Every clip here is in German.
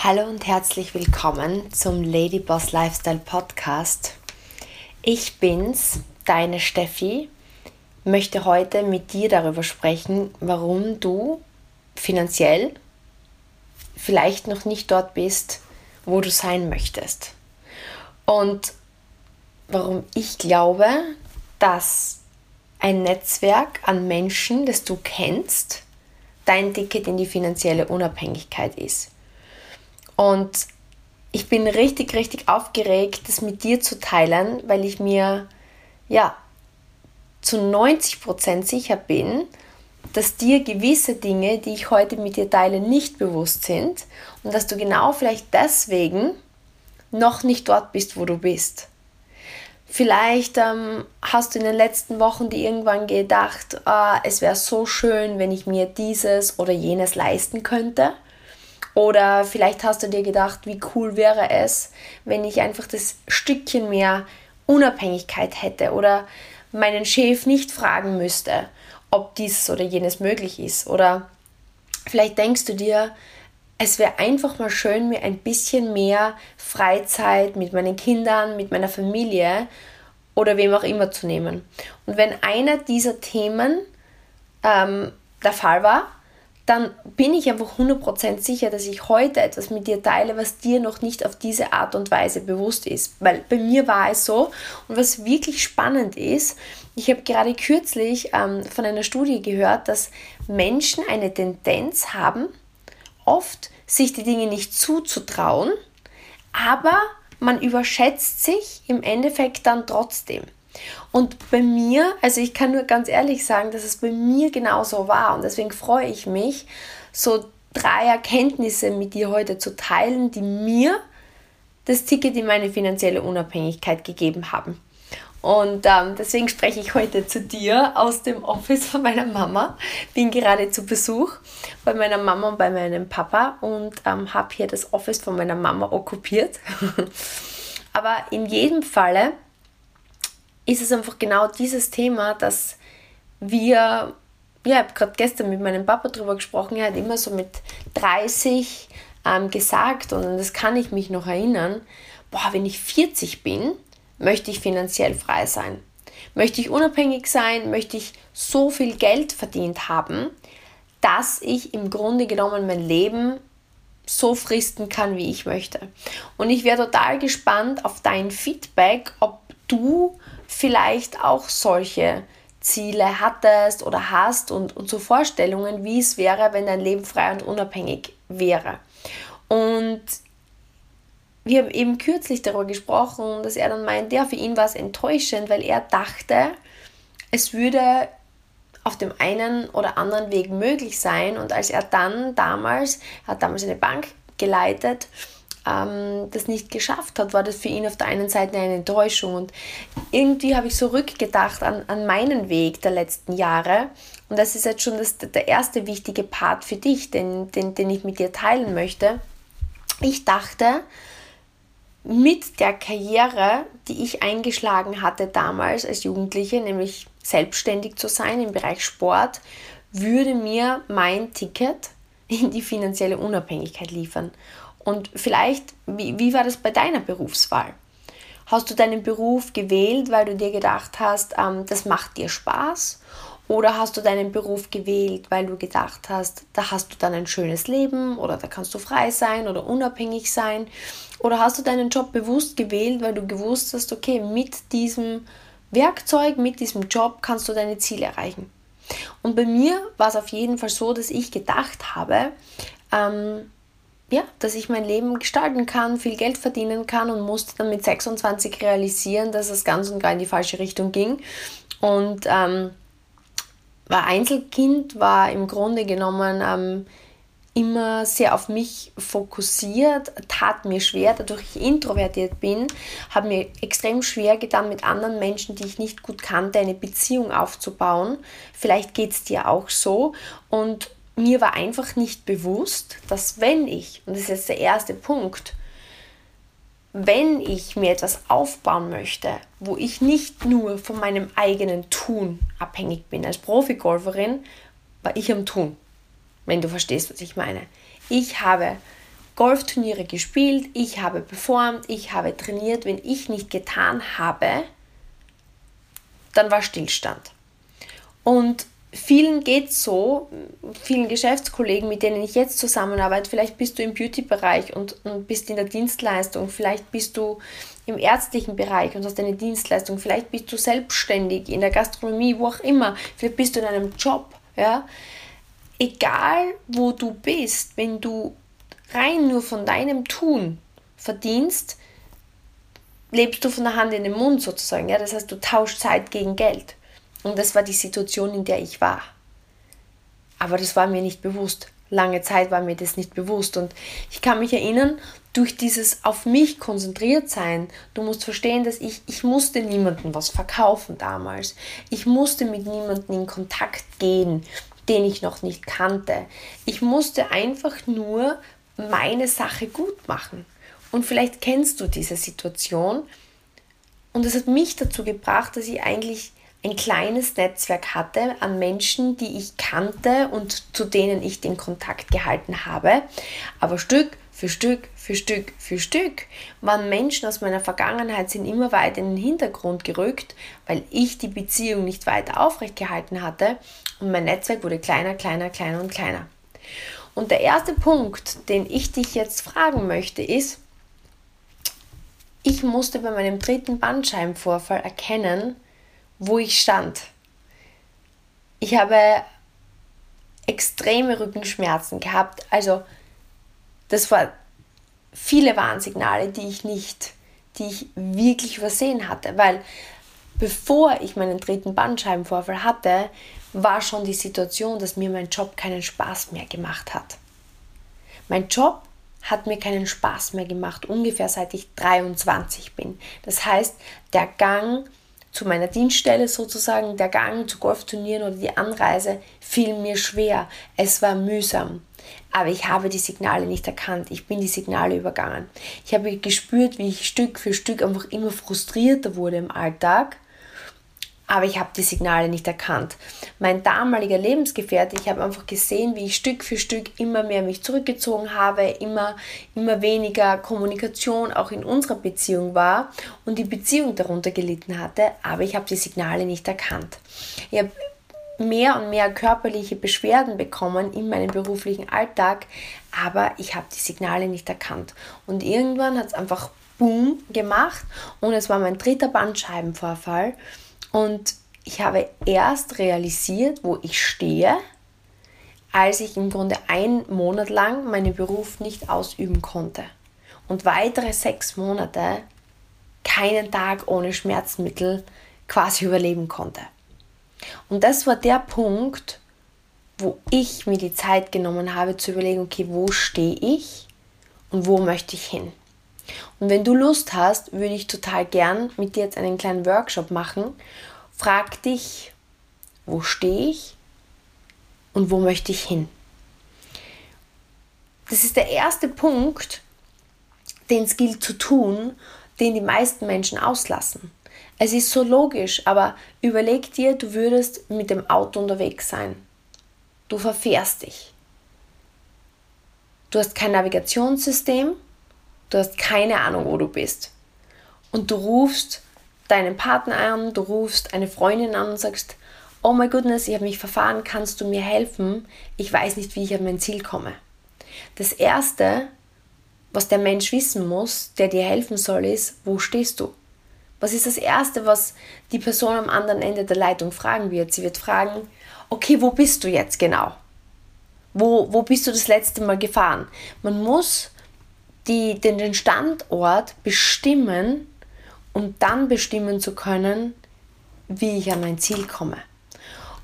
Hallo und herzlich willkommen zum Lady Boss Lifestyle Podcast. Ich bin's, deine Steffi, möchte heute mit dir darüber sprechen, warum du finanziell vielleicht noch nicht dort bist, wo du sein möchtest. Und warum ich glaube, dass ein Netzwerk an Menschen, das du kennst, dein Ticket in die finanzielle Unabhängigkeit ist. Und ich bin richtig, richtig aufgeregt, das mit dir zu teilen, weil ich mir ja zu 90% sicher bin, dass dir gewisse Dinge, die ich heute mit dir teile, nicht bewusst sind und dass du genau vielleicht deswegen noch nicht dort bist, wo du bist. Vielleicht ähm, hast du in den letzten Wochen dir irgendwann gedacht, ah, es wäre so schön, wenn ich mir dieses oder jenes leisten könnte. Oder vielleicht hast du dir gedacht, wie cool wäre es, wenn ich einfach das Stückchen mehr Unabhängigkeit hätte oder meinen Chef nicht fragen müsste, ob dies oder jenes möglich ist. Oder vielleicht denkst du dir, es wäre einfach mal schön, mir ein bisschen mehr Freizeit mit meinen Kindern, mit meiner Familie oder wem auch immer zu nehmen. Und wenn einer dieser Themen ähm, der Fall war, dann bin ich einfach 100% sicher, dass ich heute etwas mit dir teile, was dir noch nicht auf diese Art und Weise bewusst ist. Weil bei mir war es so und was wirklich spannend ist, ich habe gerade kürzlich ähm, von einer Studie gehört, dass Menschen eine Tendenz haben, oft sich die Dinge nicht zuzutrauen, aber man überschätzt sich im Endeffekt dann trotzdem. Und bei mir, also ich kann nur ganz ehrlich sagen, dass es bei mir genauso war und deswegen freue ich mich, so drei Erkenntnisse mit dir heute zu teilen, die mir das Ticket in meine finanzielle Unabhängigkeit gegeben haben. Und ähm, deswegen spreche ich heute zu dir aus dem Office von meiner Mama. Bin gerade zu Besuch bei meiner Mama und bei meinem Papa und ähm, habe hier das Office von meiner Mama okkupiert. Aber in jedem Falle ist es einfach genau dieses Thema, dass wir, ja, ich habe gerade gestern mit meinem Papa darüber gesprochen, er hat immer so mit 30 ähm, gesagt und das kann ich mich noch erinnern, boah, wenn ich 40 bin, möchte ich finanziell frei sein. Möchte ich unabhängig sein, möchte ich so viel Geld verdient haben, dass ich im Grunde genommen mein Leben so fristen kann, wie ich möchte. Und ich wäre total gespannt auf dein Feedback, ob du vielleicht auch solche Ziele hattest oder hast und, und so Vorstellungen, wie es wäre, wenn dein Leben frei und unabhängig wäre. Und wir haben eben kürzlich darüber gesprochen, dass er dann meint, ja, für ihn war es enttäuschend, weil er dachte, es würde auf dem einen oder anderen Weg möglich sein. Und als er dann damals, er hat damals eine Bank geleitet, ähm, das nicht geschafft hat, war das für ihn auf der einen Seite eine Enttäuschung. Und irgendwie habe ich so rückgedacht an, an meinen Weg der letzten Jahre. Und das ist jetzt schon das, der erste wichtige Part für dich, den, den, den ich mit dir teilen möchte. Ich dachte, mit der Karriere, die ich eingeschlagen hatte damals als Jugendliche, nämlich selbstständig zu sein im Bereich Sport, würde mir mein Ticket in die finanzielle Unabhängigkeit liefern. Und vielleicht, wie, wie war das bei deiner Berufswahl? Hast du deinen Beruf gewählt, weil du dir gedacht hast, ähm, das macht dir Spaß? Oder hast du deinen Beruf gewählt, weil du gedacht hast, da hast du dann ein schönes Leben oder da kannst du frei sein oder unabhängig sein? Oder hast du deinen Job bewusst gewählt, weil du gewusst hast, okay, mit diesem Werkzeug, mit diesem Job kannst du deine Ziele erreichen? Und bei mir war es auf jeden Fall so, dass ich gedacht habe, ähm, ja, dass ich mein Leben gestalten kann, viel Geld verdienen kann und musste dann mit 26 realisieren, dass es ganz und gar in die falsche Richtung ging. Und ähm, war Einzelkind, war im Grunde genommen ähm, immer sehr auf mich fokussiert, tat mir schwer, dadurch ich introvertiert bin, habe mir extrem schwer getan, mit anderen Menschen, die ich nicht gut kannte, eine Beziehung aufzubauen. Vielleicht geht es dir auch so. Und mir war einfach nicht bewusst, dass wenn ich, und das ist jetzt der erste Punkt, wenn ich mir etwas aufbauen möchte, wo ich nicht nur von meinem eigenen Tun abhängig bin, als Profigolferin war ich am Tun, wenn du verstehst, was ich meine. Ich habe Golfturniere gespielt, ich habe performt, ich habe trainiert. Wenn ich nicht getan habe, dann war Stillstand. Und vielen geht so, vielen Geschäftskollegen, mit denen ich jetzt zusammenarbeite, vielleicht bist du im Beauty-Bereich und, und bist in der Dienstleistung, vielleicht bist du im ärztlichen Bereich und hast eine Dienstleistung, vielleicht bist du selbstständig in der Gastronomie, wo auch immer, vielleicht bist du in einem Job, ja. Egal wo du bist, wenn du rein nur von deinem Tun verdienst, lebst du von der Hand in den Mund sozusagen. Ja? Das heißt, du tauschst Zeit gegen Geld. Und das war die Situation, in der ich war. Aber das war mir nicht bewusst. Lange Zeit war mir das nicht bewusst. Und ich kann mich erinnern, durch dieses auf mich konzentriert sein, du musst verstehen, dass ich, ich musste niemandem was verkaufen damals. Ich musste mit niemandem in Kontakt gehen, den ich noch nicht kannte. Ich musste einfach nur meine Sache gut machen. Und vielleicht kennst du diese Situation. Und es hat mich dazu gebracht, dass ich eigentlich ein kleines Netzwerk hatte an Menschen, die ich kannte und zu denen ich den Kontakt gehalten habe. Aber Stück für Stück für Stück für Stück waren Menschen aus meiner Vergangenheit sind immer weiter in den Hintergrund gerückt, weil ich die Beziehung nicht weiter aufrecht gehalten hatte und mein Netzwerk wurde kleiner, kleiner, kleiner und kleiner. Und der erste Punkt, den ich dich jetzt fragen möchte, ist, ich musste bei meinem dritten Bandscheibenvorfall erkennen, wo ich stand. Ich habe extreme Rückenschmerzen gehabt. Also das waren viele Warnsignale, die ich nicht, die ich wirklich übersehen hatte, weil bevor ich meinen dritten Bandscheibenvorfall hatte, war schon die Situation, dass mir mein Job keinen Spaß mehr gemacht hat. Mein Job hat mir keinen Spaß mehr gemacht, ungefähr seit ich 23 bin. Das heißt, der Gang zu meiner Dienststelle sozusagen, der Gang zu Golfturnieren oder die Anreise fiel mir schwer. Es war mühsam. Aber ich habe die Signale nicht erkannt. Ich bin die Signale übergangen. Ich habe gespürt, wie ich Stück für Stück einfach immer frustrierter wurde im Alltag aber ich habe die Signale nicht erkannt. Mein damaliger Lebensgefährte, ich habe einfach gesehen, wie ich Stück für Stück immer mehr mich zurückgezogen habe, immer, immer weniger Kommunikation auch in unserer Beziehung war und die Beziehung darunter gelitten hatte, aber ich habe die Signale nicht erkannt. Ich habe mehr und mehr körperliche Beschwerden bekommen in meinem beruflichen Alltag, aber ich habe die Signale nicht erkannt. Und irgendwann hat es einfach Boom gemacht und es war mein dritter Bandscheibenvorfall. Und ich habe erst realisiert, wo ich stehe, als ich im Grunde einen Monat lang meinen Beruf nicht ausüben konnte und weitere sechs Monate keinen Tag ohne Schmerzmittel quasi überleben konnte. Und das war der Punkt, wo ich mir die Zeit genommen habe zu überlegen, okay, wo stehe ich und wo möchte ich hin. Und wenn du Lust hast, würde ich total gern mit dir jetzt einen kleinen Workshop machen. Frag dich, wo stehe ich und wo möchte ich hin? Das ist der erste Punkt, den es gilt zu tun, den die meisten Menschen auslassen. Es ist so logisch, aber überleg dir, du würdest mit dem Auto unterwegs sein. Du verfährst dich. Du hast kein Navigationssystem, Du hast keine Ahnung, wo du bist. Und du rufst deinen Partner an, du rufst eine Freundin an und sagst, oh my goodness, ich habe mich verfahren, kannst du mir helfen? Ich weiß nicht, wie ich an mein Ziel komme. Das Erste, was der Mensch wissen muss, der dir helfen soll, ist, wo stehst du? Was ist das Erste, was die Person am anderen Ende der Leitung fragen wird? Sie wird fragen, okay, wo bist du jetzt genau? Wo, wo bist du das letzte Mal gefahren? Man muss die, den, Standort bestimmen, um dann bestimmen zu können, wie ich an mein Ziel komme.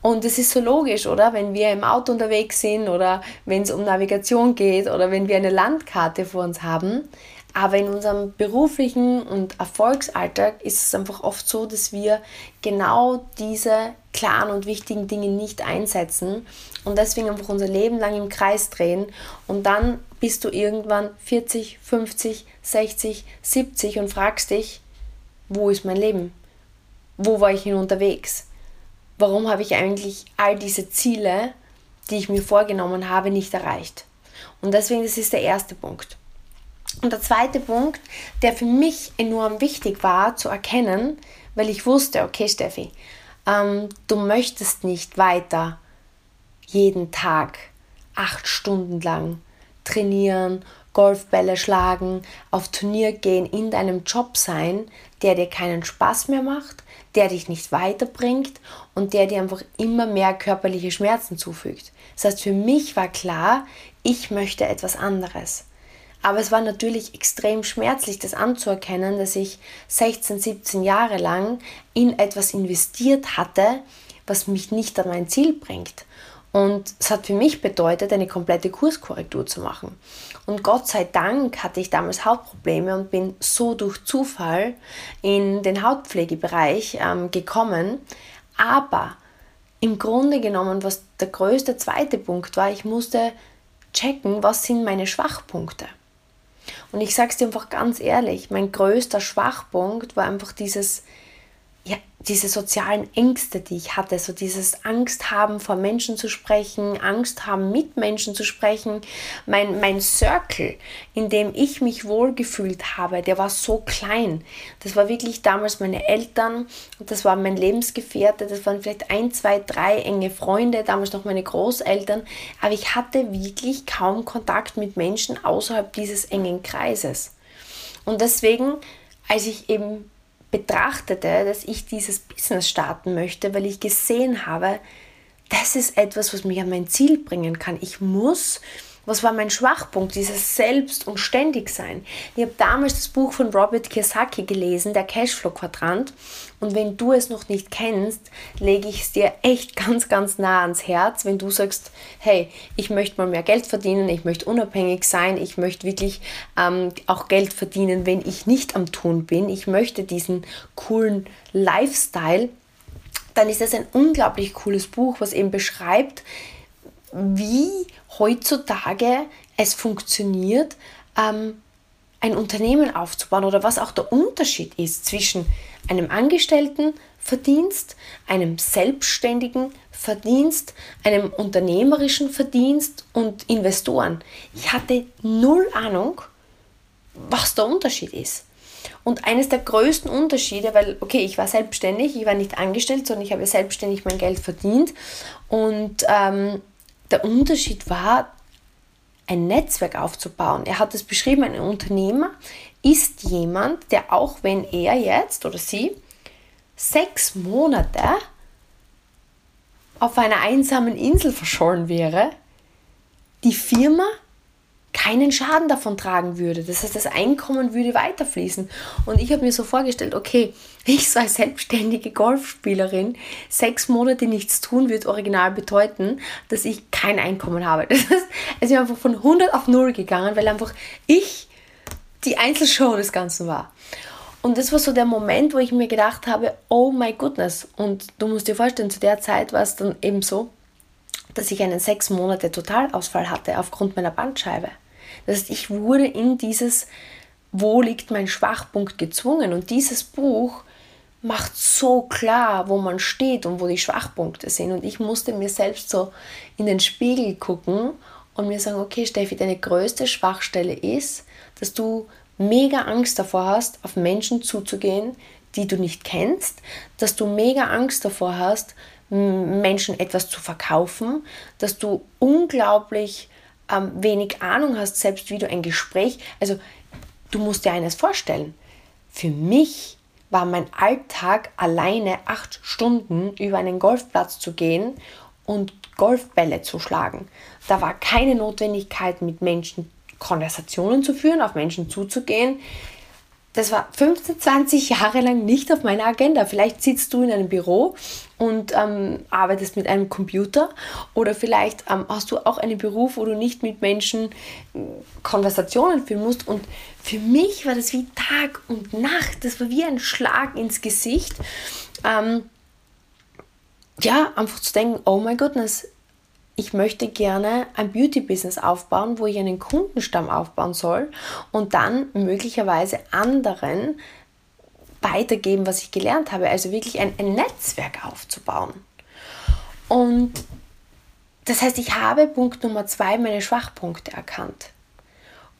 Und es ist so logisch, oder? Wenn wir im Auto unterwegs sind oder wenn es um Navigation geht oder wenn wir eine Landkarte vor uns haben. Aber in unserem beruflichen und Erfolgsalltag ist es einfach oft so, dass wir genau diese klaren und wichtigen Dinge nicht einsetzen und deswegen einfach unser Leben lang im Kreis drehen und dann bist du irgendwann 40, 50, 60, 70 und fragst dich, wo ist mein Leben? Wo war ich hin unterwegs? Warum habe ich eigentlich all diese Ziele, die ich mir vorgenommen habe, nicht erreicht? Und deswegen, das ist der erste Punkt. Und der zweite Punkt, der für mich enorm wichtig war zu erkennen, weil ich wusste, okay Steffi, ähm, du möchtest nicht weiter jeden Tag acht Stunden lang trainieren, Golfbälle schlagen, auf Turnier gehen, in deinem Job sein, der dir keinen Spaß mehr macht, der dich nicht weiterbringt und der dir einfach immer mehr körperliche Schmerzen zufügt. Das heißt, für mich war klar, ich möchte etwas anderes. Aber es war natürlich extrem schmerzlich, das anzuerkennen, dass ich 16, 17 Jahre lang in etwas investiert hatte, was mich nicht an mein Ziel bringt. Und es hat für mich bedeutet, eine komplette Kurskorrektur zu machen. Und Gott sei Dank hatte ich damals Hautprobleme und bin so durch Zufall in den Hautpflegebereich ähm, gekommen. Aber im Grunde genommen, was der größte zweite Punkt war, ich musste checken, was sind meine Schwachpunkte. Und ich sage es dir einfach ganz ehrlich, mein größter Schwachpunkt war einfach dieses ja, diese sozialen Ängste, die ich hatte, so dieses Angst haben, vor Menschen zu sprechen, Angst haben, mit Menschen zu sprechen. Mein, mein Circle, in dem ich mich wohlgefühlt habe, der war so klein. Das war wirklich damals meine Eltern, das war mein Lebensgefährte, das waren vielleicht ein, zwei, drei enge Freunde, damals noch meine Großeltern. Aber ich hatte wirklich kaum Kontakt mit Menschen außerhalb dieses engen Kreises. Und deswegen, als ich eben betrachtete, dass ich dieses Business starten möchte, weil ich gesehen habe, das ist etwas, was mich an mein Ziel bringen kann. Ich muss was war mein Schwachpunkt? Dieses Selbst- und Ständigsein. Ich habe damals das Buch von Robert Kiyosaki gelesen, der Cashflow-Quadrant. Und wenn du es noch nicht kennst, lege ich es dir echt ganz, ganz nah ans Herz, wenn du sagst, hey, ich möchte mal mehr Geld verdienen, ich möchte unabhängig sein, ich möchte wirklich ähm, auch Geld verdienen, wenn ich nicht am Tun bin. Ich möchte diesen coolen Lifestyle dann ist das ein unglaublich cooles Buch, was eben beschreibt, wie heutzutage es funktioniert, ähm, ein Unternehmen aufzubauen oder was auch der Unterschied ist zwischen einem Angestelltenverdienst, einem selbstständigen Verdienst, einem unternehmerischen Verdienst und Investoren. Ich hatte null Ahnung, was der Unterschied ist. Und eines der größten Unterschiede, weil, okay, ich war selbstständig, ich war nicht angestellt, sondern ich habe selbstständig mein Geld verdient. Und ähm, der Unterschied war, ein Netzwerk aufzubauen. Er hat es beschrieben, ein Unternehmer ist jemand, der auch wenn er jetzt oder sie sechs Monate auf einer einsamen Insel verschollen wäre, die Firma keinen Schaden davon tragen würde. Das heißt, das Einkommen würde weiterfließen. Und ich habe mir so vorgestellt, okay, ich so als selbstständige Golfspielerin, sechs Monate nichts tun, wird original bedeuten, dass ich kein Einkommen habe. Das heißt, es ist einfach von 100 auf 0 gegangen, weil einfach ich die Einzelshow des Ganzen war. Und das war so der Moment, wo ich mir gedacht habe, oh my goodness. Und du musst dir vorstellen, zu der Zeit war es dann eben so, dass ich einen sechs Monate Totalausfall hatte aufgrund meiner Bandscheibe. Das heißt, ich wurde in dieses Wo liegt mein Schwachpunkt gezwungen und dieses Buch macht so klar, wo man steht und wo die Schwachpunkte sind. Und ich musste mir selbst so in den Spiegel gucken und mir sagen, okay Steffi, deine größte Schwachstelle ist, dass du mega Angst davor hast, auf Menschen zuzugehen, die du nicht kennst, dass du mega Angst davor hast, Menschen etwas zu verkaufen, dass du unglaublich ähm, wenig Ahnung hast, selbst wie du ein Gespräch, also du musst dir eines vorstellen. Für mich war mein Alltag alleine acht Stunden über einen Golfplatz zu gehen und Golfbälle zu schlagen. Da war keine Notwendigkeit, mit Menschen Konversationen zu führen, auf Menschen zuzugehen das war 15, 20 Jahre lang nicht auf meiner Agenda. Vielleicht sitzt du in einem Büro und ähm, arbeitest mit einem Computer oder vielleicht ähm, hast du auch einen Beruf, wo du nicht mit Menschen äh, Konversationen führen musst. Und für mich war das wie Tag und Nacht. Das war wie ein Schlag ins Gesicht. Ähm, ja, einfach zu denken, oh my goodness, ich möchte gerne ein Beauty-Business aufbauen, wo ich einen Kundenstamm aufbauen soll und dann möglicherweise anderen weitergeben, was ich gelernt habe. Also wirklich ein, ein Netzwerk aufzubauen. Und das heißt, ich habe Punkt Nummer zwei meine Schwachpunkte erkannt.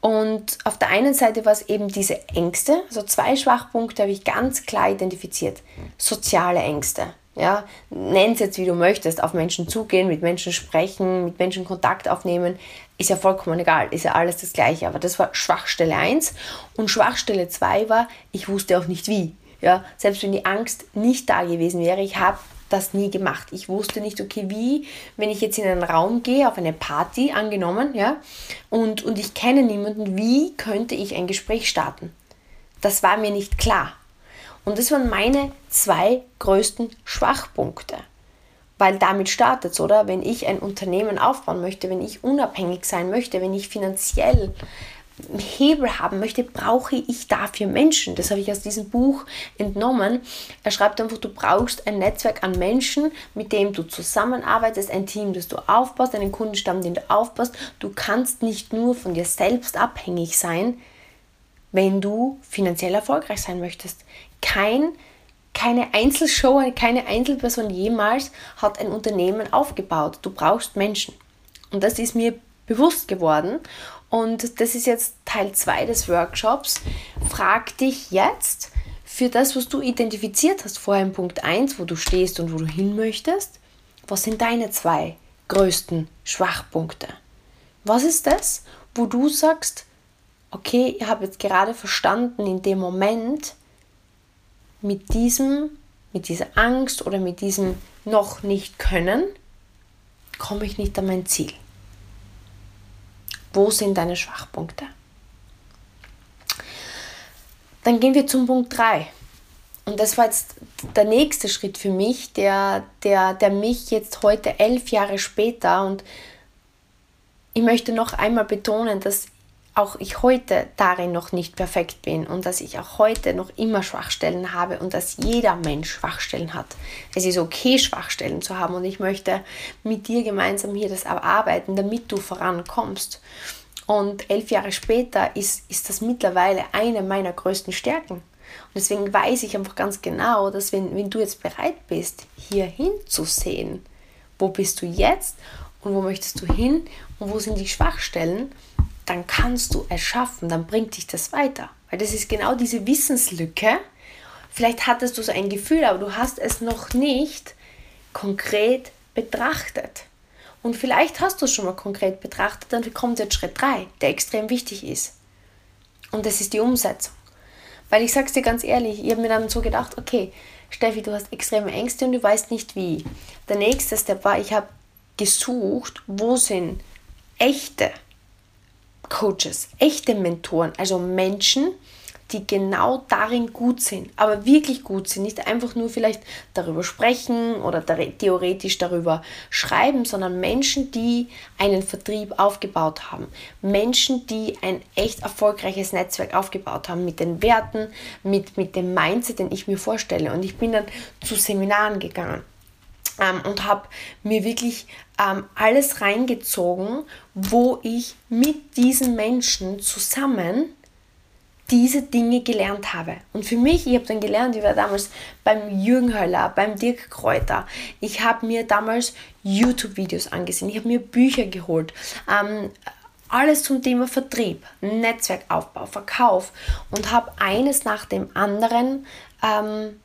Und auf der einen Seite war es eben diese Ängste, also zwei Schwachpunkte habe ich ganz klar identifiziert. Soziale Ängste. Ja, nenn es jetzt wie du möchtest, auf Menschen zugehen, mit Menschen sprechen, mit Menschen Kontakt aufnehmen, ist ja vollkommen egal, ist ja alles das Gleiche. Aber das war Schwachstelle 1 und Schwachstelle 2 war, ich wusste auch nicht wie. Ja, selbst wenn die Angst nicht da gewesen wäre, ich habe das nie gemacht. Ich wusste nicht, okay, wie, wenn ich jetzt in einen Raum gehe, auf eine Party angenommen, ja, und, und ich kenne niemanden, wie könnte ich ein Gespräch starten? Das war mir nicht klar. Und das waren meine zwei größten Schwachpunkte. Weil damit startet es, oder? Wenn ich ein Unternehmen aufbauen möchte, wenn ich unabhängig sein möchte, wenn ich finanziell Hebel haben möchte, brauche ich dafür Menschen. Das habe ich aus diesem Buch entnommen. Er schreibt einfach, du brauchst ein Netzwerk an Menschen, mit dem du zusammenarbeitest, ein Team, das du aufbaust, einen Kundenstamm, den du aufbaust. Du kannst nicht nur von dir selbst abhängig sein, wenn du finanziell erfolgreich sein möchtest. Kein, keine Einzelshow, keine Einzelperson jemals hat ein Unternehmen aufgebaut. Du brauchst Menschen. Und das ist mir bewusst geworden. Und das ist jetzt Teil 2 des Workshops. Frag dich jetzt für das, was du identifiziert hast vorher in Punkt 1, wo du stehst und wo du hin möchtest, was sind deine zwei größten Schwachpunkte? Was ist das, wo du sagst, okay, ich habe jetzt gerade verstanden in dem Moment, mit diesem, mit dieser Angst oder mit diesem noch nicht können, komme ich nicht an mein Ziel. Wo sind deine Schwachpunkte? Dann gehen wir zum Punkt 3. Und das war jetzt der nächste Schritt für mich, der, der, der mich jetzt heute elf Jahre später und ich möchte noch einmal betonen, dass auch ich heute darin noch nicht perfekt bin und dass ich auch heute noch immer Schwachstellen habe und dass jeder Mensch Schwachstellen hat. Es ist okay, Schwachstellen zu haben und ich möchte mit dir gemeinsam hier das erarbeiten, damit du vorankommst. Und elf Jahre später ist, ist das mittlerweile eine meiner größten Stärken. Und deswegen weiß ich einfach ganz genau, dass wenn, wenn du jetzt bereit bist, hier hinzusehen, wo bist du jetzt und wo möchtest du hin und wo sind die Schwachstellen, dann kannst du es schaffen, dann bringt dich das weiter. Weil das ist genau diese Wissenslücke. Vielleicht hattest du so ein Gefühl, aber du hast es noch nicht konkret betrachtet. Und vielleicht hast du es schon mal konkret betrachtet, dann kommt jetzt Schritt 3, der extrem wichtig ist. Und das ist die Umsetzung. Weil ich sag's dir ganz ehrlich, ich habe mir dann so gedacht, okay, Steffi, du hast extreme Ängste und du weißt nicht wie. Der nächste Step war, ich habe gesucht, wo sind echte Coaches, echte Mentoren, also Menschen, die genau darin gut sind, aber wirklich gut sind, nicht einfach nur vielleicht darüber sprechen oder theoretisch darüber schreiben, sondern Menschen, die einen Vertrieb aufgebaut haben, Menschen, die ein echt erfolgreiches Netzwerk aufgebaut haben mit den Werten, mit, mit dem Mindset, den ich mir vorstelle. Und ich bin dann zu Seminaren gegangen ähm, und habe mir wirklich ähm, alles reingezogen, wo ich mit diesen Menschen zusammen diese Dinge gelernt habe. Und für mich, ich habe dann gelernt, ich war damals beim Jürgen Höller, beim Dirk Kräuter. Ich habe mir damals YouTube-Videos angesehen, ich habe mir Bücher geholt. Ähm, alles zum Thema Vertrieb, Netzwerkaufbau, Verkauf und habe eines nach dem anderen ähm,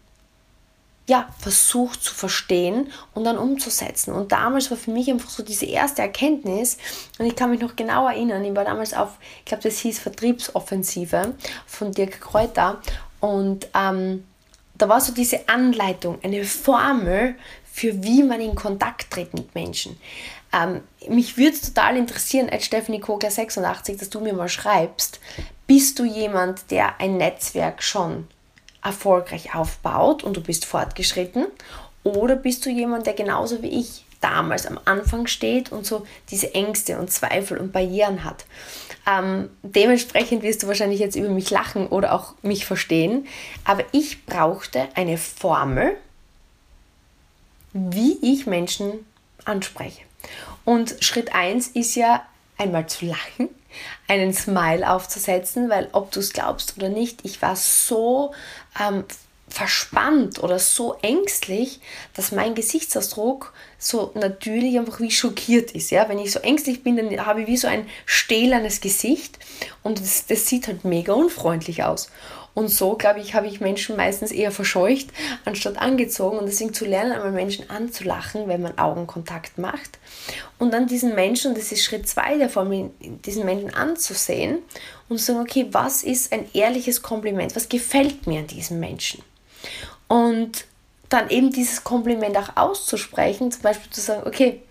ja, versucht zu verstehen und dann umzusetzen. Und damals war für mich einfach so diese erste Erkenntnis, und ich kann mich noch genau erinnern, ich war damals auf, ich glaube, das hieß Vertriebsoffensive von Dirk Kräuter und ähm, da war so diese Anleitung, eine Formel für wie man in Kontakt tritt mit Menschen. Ähm, mich würde es total interessieren, als Stephanie Kogler 86, dass du mir mal schreibst, bist du jemand, der ein Netzwerk schon erfolgreich aufbaut und du bist fortgeschritten? Oder bist du jemand, der genauso wie ich damals am Anfang steht und so diese Ängste und Zweifel und Barrieren hat? Ähm, dementsprechend wirst du wahrscheinlich jetzt über mich lachen oder auch mich verstehen. Aber ich brauchte eine Formel, wie ich Menschen anspreche. Und Schritt 1 ist ja einmal zu lachen, einen Smile aufzusetzen, weil ob du es glaubst oder nicht, ich war so ähm, verspannt oder so ängstlich, dass mein Gesichtsausdruck so natürlich einfach wie schockiert ist. Ja? Wenn ich so ängstlich bin, dann habe ich wie so ein stählernes Gesicht und das, das sieht halt mega unfreundlich aus. Und so, glaube ich, habe ich Menschen meistens eher verscheucht, anstatt angezogen. Und deswegen zu lernen, einmal Menschen anzulachen, wenn man Augenkontakt macht. Und dann diesen Menschen, das ist Schritt zwei der Formel, diesen Menschen anzusehen und zu sagen, okay, was ist ein ehrliches Kompliment? Was gefällt mir an diesem Menschen? Und dann eben dieses Kompliment auch auszusprechen, zum Beispiel zu sagen, okay,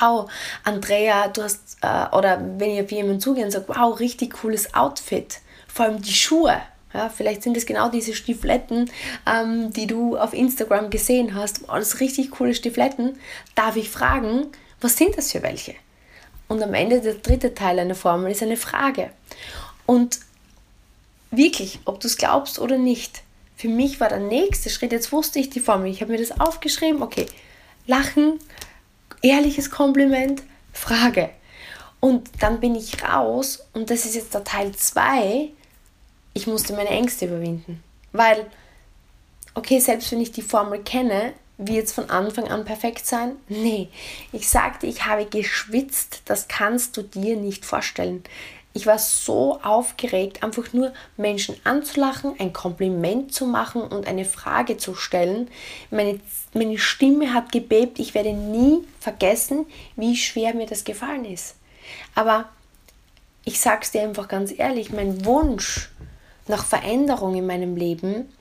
wow, Andrea, du hast, äh, oder wenn ihr auf jemanden zugeht und sagt, wow, richtig cooles Outfit, vor allem die Schuhe, ja, vielleicht sind es genau diese Stifletten, ähm, die du auf Instagram gesehen hast. Oh, das richtig coole Stifletten. Darf ich fragen, was sind das für welche? Und am Ende der dritte Teil einer Formel ist eine Frage. Und wirklich, ob du es glaubst oder nicht, für mich war der nächste Schritt, jetzt wusste ich die Formel, ich habe mir das aufgeschrieben, okay, Lachen, ehrliches Kompliment, Frage. Und dann bin ich raus und das ist jetzt der Teil 2 ich musste meine Ängste überwinden. Weil, okay, selbst wenn ich die Formel kenne, wird es von Anfang an perfekt sein? Nee. Ich sagte, ich habe geschwitzt, das kannst du dir nicht vorstellen. Ich war so aufgeregt, einfach nur Menschen anzulachen, ein Kompliment zu machen und eine Frage zu stellen. Meine, meine Stimme hat gebebt. Ich werde nie vergessen, wie schwer mir das gefallen ist. Aber ich sage es dir einfach ganz ehrlich, mein Wunsch, nach Veränderung in meinem Leben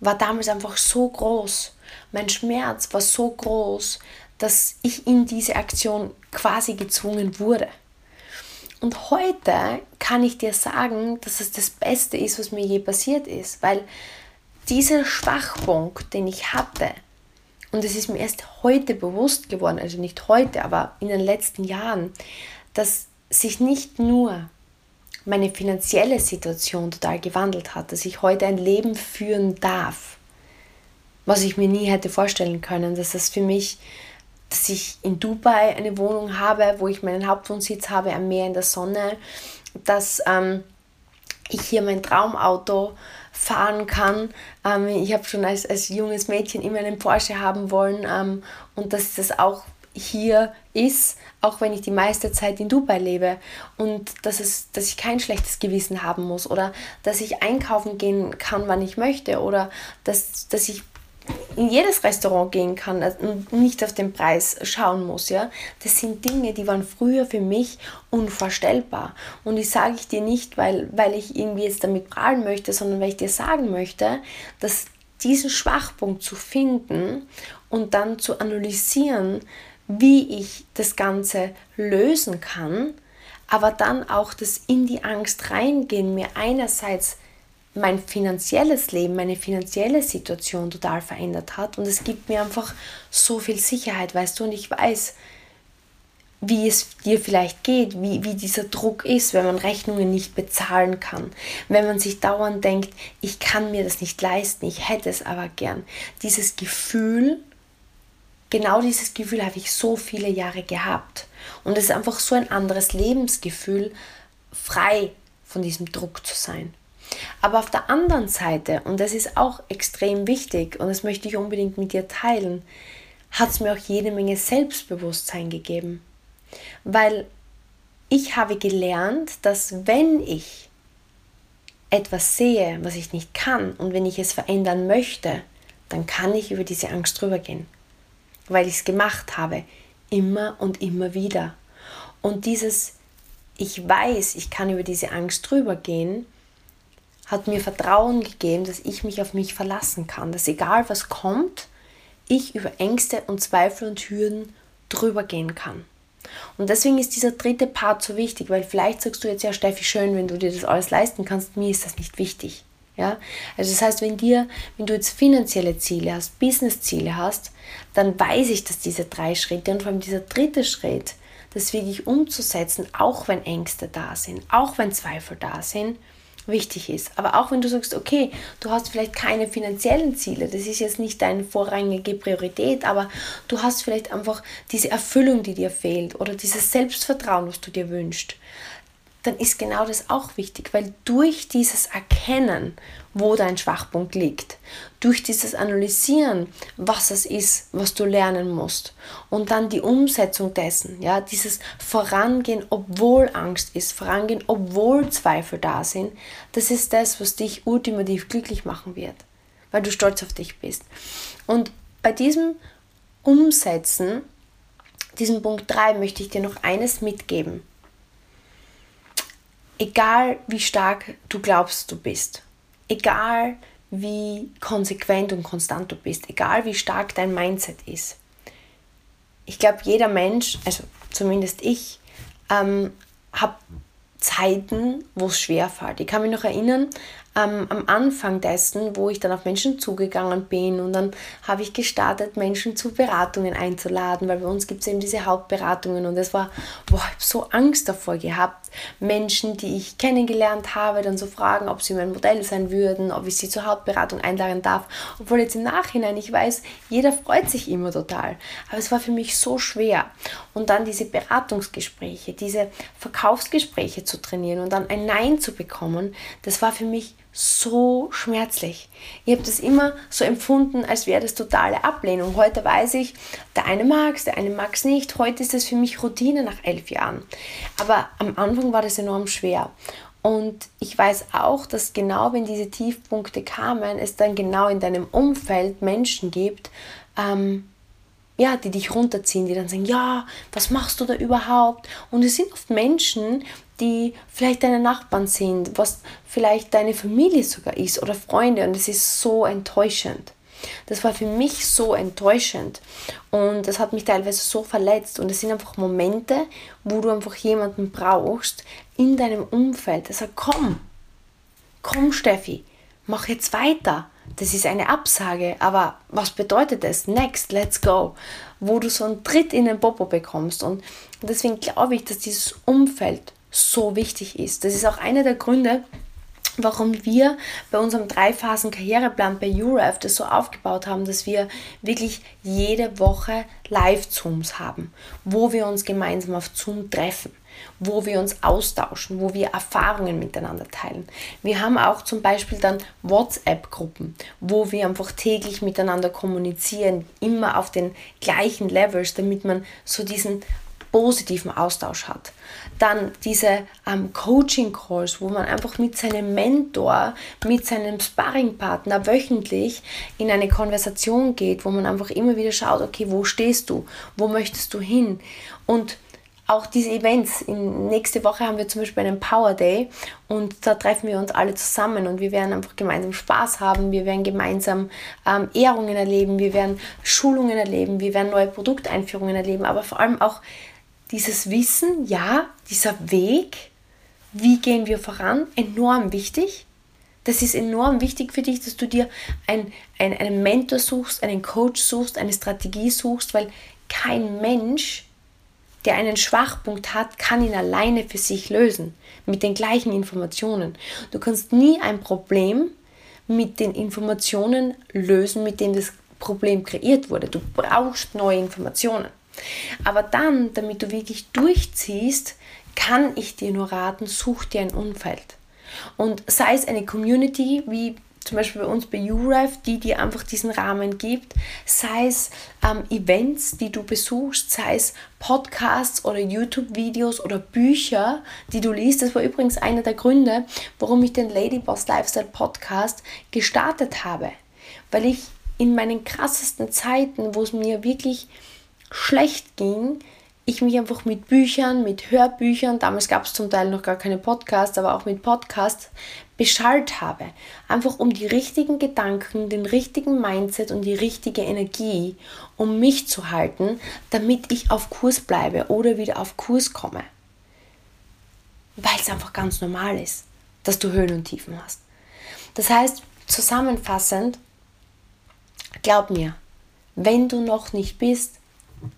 war damals einfach so groß. Mein Schmerz war so groß, dass ich in diese Aktion quasi gezwungen wurde. Und heute kann ich dir sagen, dass es das Beste ist, was mir je passiert ist, weil dieser Schwachpunkt, den ich hatte, und es ist mir erst heute bewusst geworden, also nicht heute, aber in den letzten Jahren, dass sich nicht nur meine finanzielle Situation total gewandelt hat, dass ich heute ein Leben führen darf, was ich mir nie hätte vorstellen können, dass das für mich, dass ich in Dubai eine Wohnung habe, wo ich meinen Hauptwohnsitz habe, am Meer in der Sonne, dass ähm, ich hier mein Traumauto fahren kann. Ähm, ich habe schon als, als junges Mädchen immer einen Porsche haben wollen ähm, und dass das auch hier ist, auch wenn ich die meiste Zeit in Dubai lebe und dass, es, dass ich kein schlechtes Gewissen haben muss oder dass ich einkaufen gehen kann, wann ich möchte oder dass, dass ich in jedes Restaurant gehen kann und nicht auf den Preis schauen muss, ja. Das sind Dinge, die waren früher für mich unvorstellbar. Und die sage ich dir nicht, weil, weil ich irgendwie jetzt damit prahlen möchte, sondern weil ich dir sagen möchte, dass diesen Schwachpunkt zu finden und dann zu analysieren, wie ich das Ganze lösen kann, aber dann auch das in die Angst reingehen, mir einerseits mein finanzielles Leben, meine finanzielle Situation total verändert hat und es gibt mir einfach so viel Sicherheit, weißt du, und ich weiß, wie es dir vielleicht geht, wie, wie dieser Druck ist, wenn man Rechnungen nicht bezahlen kann, wenn man sich dauernd denkt, ich kann mir das nicht leisten, ich hätte es aber gern. Dieses Gefühl, genau dieses Gefühl habe ich so viele Jahre gehabt. Und es ist einfach so ein anderes Lebensgefühl, frei von diesem Druck zu sein. Aber auf der anderen Seite, und das ist auch extrem wichtig, und das möchte ich unbedingt mit dir teilen, hat es mir auch jede Menge Selbstbewusstsein gegeben. Weil ich habe gelernt, dass wenn ich etwas sehe, was ich nicht kann, und wenn ich es verändern möchte, dann kann ich über diese Angst drüber gehen weil ich es gemacht habe, immer und immer wieder. Und dieses, ich weiß, ich kann über diese Angst drüber gehen, hat mir Vertrauen gegeben, dass ich mich auf mich verlassen kann, dass egal was kommt, ich über Ängste und Zweifel und Hürden drüber gehen kann. Und deswegen ist dieser dritte Part so wichtig, weil vielleicht sagst du jetzt ja, Steffi, schön, wenn du dir das alles leisten kannst, mir ist das nicht wichtig. Ja? Also das heißt, wenn dir, wenn du jetzt finanzielle Ziele hast, Business-Ziele hast, dann weiß ich, dass diese drei Schritte und vor allem dieser dritte Schritt, das wirklich umzusetzen, auch wenn Ängste da sind, auch wenn Zweifel da sind, wichtig ist. Aber auch wenn du sagst, okay, du hast vielleicht keine finanziellen Ziele, das ist jetzt nicht deine vorrangige Priorität, aber du hast vielleicht einfach diese Erfüllung, die dir fehlt oder dieses Selbstvertrauen, was du dir wünschst, dann ist genau das auch wichtig, weil durch dieses Erkennen, wo dein Schwachpunkt liegt, durch dieses Analysieren, was es ist, was du lernen musst und dann die Umsetzung dessen, ja, dieses Vorangehen, obwohl Angst ist, Vorangehen, obwohl Zweifel da sind, das ist das, was dich ultimativ glücklich machen wird, weil du stolz auf dich bist. Und bei diesem Umsetzen, diesem Punkt 3, möchte ich dir noch eines mitgeben egal wie stark du glaubst, du bist, egal wie konsequent und konstant du bist, egal wie stark dein Mindset ist. Ich glaube, jeder Mensch, also zumindest ich, ähm, habe Zeiten, wo es schwer fällt. Ich kann mich noch erinnern, ähm, am Anfang dessen, wo ich dann auf Menschen zugegangen bin und dann habe ich gestartet, Menschen zu Beratungen einzuladen, weil bei uns gibt es eben diese Hauptberatungen und es war, boah, ich habe so Angst davor gehabt, Menschen, die ich kennengelernt habe, dann zu so fragen, ob sie mein Modell sein würden, ob ich sie zur Hauptberatung einladen darf, obwohl jetzt im Nachhinein ich weiß, jeder freut sich immer total, aber es war für mich so schwer. Und dann diese Beratungsgespräche, diese Verkaufsgespräche zu trainieren und dann ein Nein zu bekommen, das war für mich so schmerzlich. Ich habe das immer so empfunden, als wäre das totale Ablehnung. Heute weiß ich, der eine mag es, der eine mag es nicht. Heute ist das für mich Routine nach elf Jahren. Aber am Anfang war das enorm schwer. Und ich weiß auch, dass genau wenn diese Tiefpunkte kamen, es dann genau in deinem Umfeld Menschen gibt, ähm, ja, die dich runterziehen, die dann sagen, ja, was machst du da überhaupt? Und es sind oft Menschen, die vielleicht deine Nachbarn sind, was vielleicht deine Familie sogar ist oder Freunde und es ist so enttäuschend. Das war für mich so enttäuschend und das hat mich teilweise so verletzt und es sind einfach Momente, wo du einfach jemanden brauchst in deinem Umfeld, der sagt, komm, komm Steffi, mach jetzt weiter. Das ist eine Absage, aber was bedeutet das? Next, let's go. Wo du so einen Tritt in den Popo bekommst und deswegen glaube ich, dass dieses Umfeld so wichtig ist. Das ist auch einer der Gründe, warum wir bei unserem Drei-Phasen-Karriereplan bei UREF das so aufgebaut haben, dass wir wirklich jede Woche Live-Zooms haben, wo wir uns gemeinsam auf Zoom treffen wo wir uns austauschen, wo wir Erfahrungen miteinander teilen. Wir haben auch zum Beispiel dann WhatsApp-Gruppen, wo wir einfach täglich miteinander kommunizieren, immer auf den gleichen Levels, damit man so diesen positiven Austausch hat. Dann diese ähm, Coaching-Calls, wo man einfach mit seinem Mentor, mit seinem Sparringpartner wöchentlich in eine Konversation geht, wo man einfach immer wieder schaut, okay, wo stehst du, wo möchtest du hin? Und auch diese Events. In, nächste Woche haben wir zum Beispiel einen Power Day und da treffen wir uns alle zusammen und wir werden einfach gemeinsam Spaß haben, wir werden gemeinsam ähm, Ehrungen erleben, wir werden Schulungen erleben, wir werden neue Produkteinführungen erleben, aber vor allem auch dieses Wissen, ja, dieser Weg, wie gehen wir voran, enorm wichtig. Das ist enorm wichtig für dich, dass du dir ein, ein, einen Mentor suchst, einen Coach suchst, eine Strategie suchst, weil kein Mensch, der einen Schwachpunkt hat, kann ihn alleine für sich lösen, mit den gleichen Informationen. Du kannst nie ein Problem mit den Informationen lösen, mit denen das Problem kreiert wurde. Du brauchst neue Informationen. Aber dann, damit du wirklich durchziehst, kann ich dir nur raten, such dir ein Umfeld. Und sei es eine Community wie zum Beispiel bei uns bei UREF, die dir einfach diesen Rahmen gibt, sei es ähm, Events, die du besuchst, sei es Podcasts oder YouTube-Videos oder Bücher, die du liest. Das war übrigens einer der Gründe, warum ich den Ladyboss Lifestyle Podcast gestartet habe. Weil ich in meinen krassesten Zeiten, wo es mir wirklich schlecht ging, ich mich einfach mit Büchern, mit Hörbüchern, damals gab es zum Teil noch gar keine Podcasts, aber auch mit Podcasts, beschallt habe. Einfach um die richtigen Gedanken, den richtigen Mindset und die richtige Energie, um mich zu halten, damit ich auf Kurs bleibe oder wieder auf Kurs komme. Weil es einfach ganz normal ist, dass du Höhen und Tiefen hast. Das heißt, zusammenfassend, glaub mir, wenn du noch nicht bist,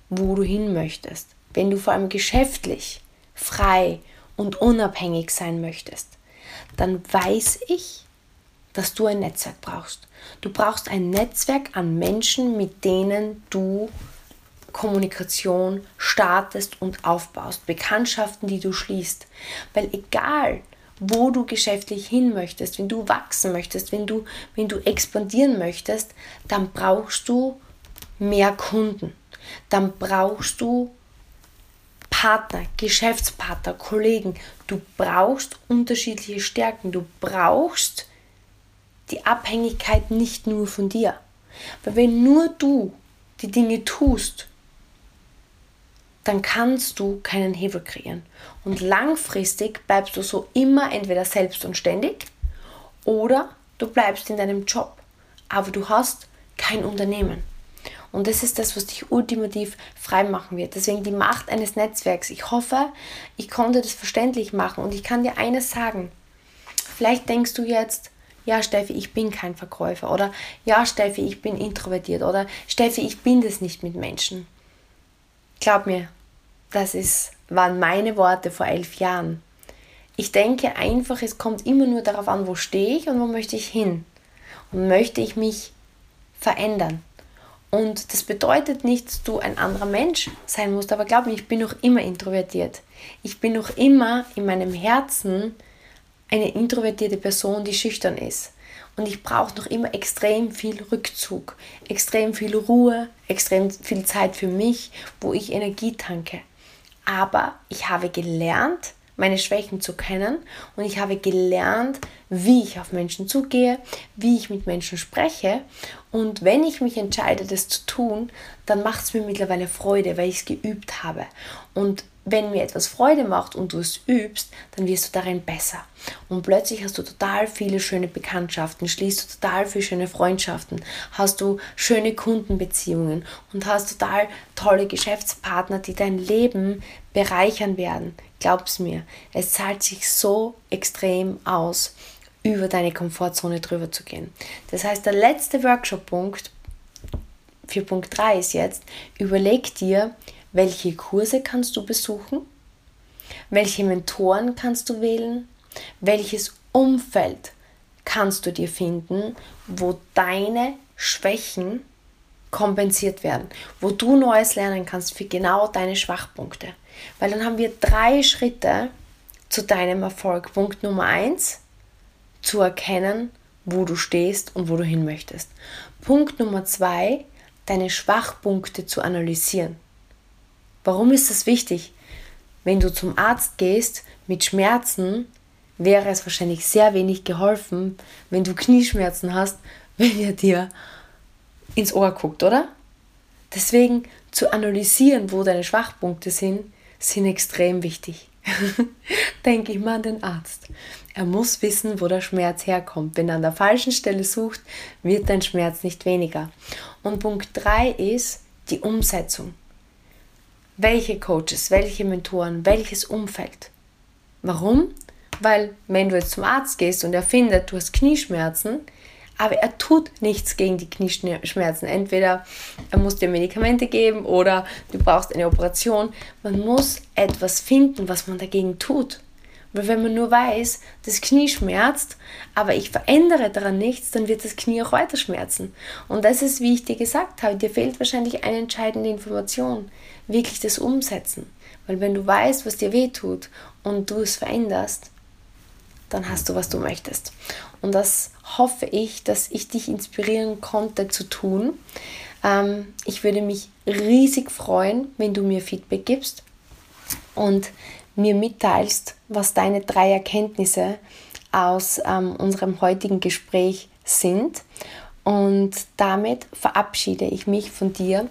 wo du hin möchtest, wenn du vor allem geschäftlich frei und unabhängig sein möchtest, dann weiß ich, dass du ein Netzwerk brauchst. Du brauchst ein Netzwerk an Menschen, mit denen du Kommunikation startest und aufbaust, Bekanntschaften, die du schließt. Weil egal, wo du geschäftlich hin möchtest, wenn du wachsen möchtest, wenn du, wenn du expandieren möchtest, dann brauchst du mehr Kunden. Dann brauchst du Partner, Geschäftspartner, Kollegen. Du brauchst unterschiedliche Stärken. Du brauchst die Abhängigkeit nicht nur von dir. Weil wenn nur du die Dinge tust, dann kannst du keinen Hebel kreieren. Und langfristig bleibst du so immer entweder selbst und ständig oder du bleibst in deinem Job. Aber du hast kein Unternehmen. Und das ist das, was dich ultimativ frei machen wird. Deswegen die Macht eines Netzwerks. Ich hoffe, ich konnte das verständlich machen. Und ich kann dir eines sagen. Vielleicht denkst du jetzt, ja Steffi, ich bin kein Verkäufer. Oder ja Steffi, ich bin introvertiert. Oder Steffi, ich bin das nicht mit Menschen. Glaub mir, das ist, waren meine Worte vor elf Jahren. Ich denke einfach, es kommt immer nur darauf an, wo stehe ich und wo möchte ich hin. Und möchte ich mich verändern. Und das bedeutet nicht, dass du ein anderer Mensch sein musst, aber glaub mir, ich bin noch immer introvertiert. Ich bin noch immer in meinem Herzen eine introvertierte Person, die schüchtern ist. Und ich brauche noch immer extrem viel Rückzug, extrem viel Ruhe, extrem viel Zeit für mich, wo ich Energie tanke. Aber ich habe gelernt, meine Schwächen zu kennen und ich habe gelernt, wie ich auf Menschen zugehe, wie ich mit Menschen spreche. Und wenn ich mich entscheide, das zu tun, dann macht es mir mittlerweile Freude, weil ich es geübt habe. Und wenn mir etwas Freude macht und du es übst, dann wirst du darin besser. Und plötzlich hast du total viele schöne Bekanntschaften, schließt du total viele schöne Freundschaften, hast du schöne Kundenbeziehungen und hast total tolle Geschäftspartner, die dein Leben bereichern werden. Glaub's mir, es zahlt sich so extrem aus, über deine Komfortzone drüber zu gehen. Das heißt, der letzte Workshop-Punkt für Punkt 3 ist jetzt, überleg dir, welche Kurse kannst du besuchen, welche Mentoren kannst du wählen, welches Umfeld kannst du dir finden, wo deine Schwächen kompensiert werden, wo du Neues lernen kannst für genau deine Schwachpunkte. Weil dann haben wir drei Schritte zu deinem Erfolg. Punkt Nummer eins, zu erkennen, wo du stehst und wo du hin möchtest. Punkt Nummer zwei, deine Schwachpunkte zu analysieren. Warum ist das wichtig? Wenn du zum Arzt gehst mit Schmerzen, wäre es wahrscheinlich sehr wenig geholfen, wenn du Knieschmerzen hast, wenn er dir ins Ohr guckt, oder? Deswegen zu analysieren, wo deine Schwachpunkte sind, sind extrem wichtig. Denke ich mal an den Arzt. Er muss wissen, wo der Schmerz herkommt. Wenn er an der falschen Stelle sucht, wird dein Schmerz nicht weniger. Und Punkt 3 ist die Umsetzung. Welche Coaches, welche Mentoren, welches Umfeld? Warum? Weil wenn du jetzt zum Arzt gehst und er findet, du hast Knieschmerzen, aber er tut nichts gegen die Knieschmerzen. Entweder er muss dir Medikamente geben oder du brauchst eine Operation. Man muss etwas finden, was man dagegen tut. Weil wenn man nur weiß, das Knie schmerzt, aber ich verändere daran nichts, dann wird das Knie auch weiter schmerzen. Und das ist, wie ich dir gesagt habe, dir fehlt wahrscheinlich eine entscheidende Information, wirklich das Umsetzen. Weil wenn du weißt, was dir weh tut und du es veränderst, dann hast du, was du möchtest. Und das hoffe ich, dass ich dich inspirieren konnte zu tun. Ähm, ich würde mich riesig freuen, wenn du mir Feedback gibst und mir mitteilst, was deine drei Erkenntnisse aus ähm, unserem heutigen Gespräch sind. Und damit verabschiede ich mich von dir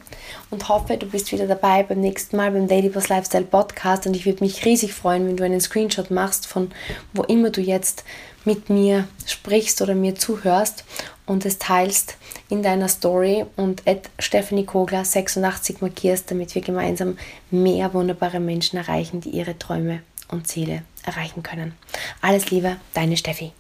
und hoffe, du bist wieder dabei beim nächsten Mal beim Daily Boss Lifestyle Podcast. Und ich würde mich riesig freuen, wenn du einen Screenshot machst von wo immer du jetzt mit mir sprichst oder mir zuhörst und es teilst in deiner Story und Stephanie Kogler 86 markierst, damit wir gemeinsam mehr wunderbare Menschen erreichen, die ihre Träume und Ziele erreichen können. Alles Liebe, deine Steffi.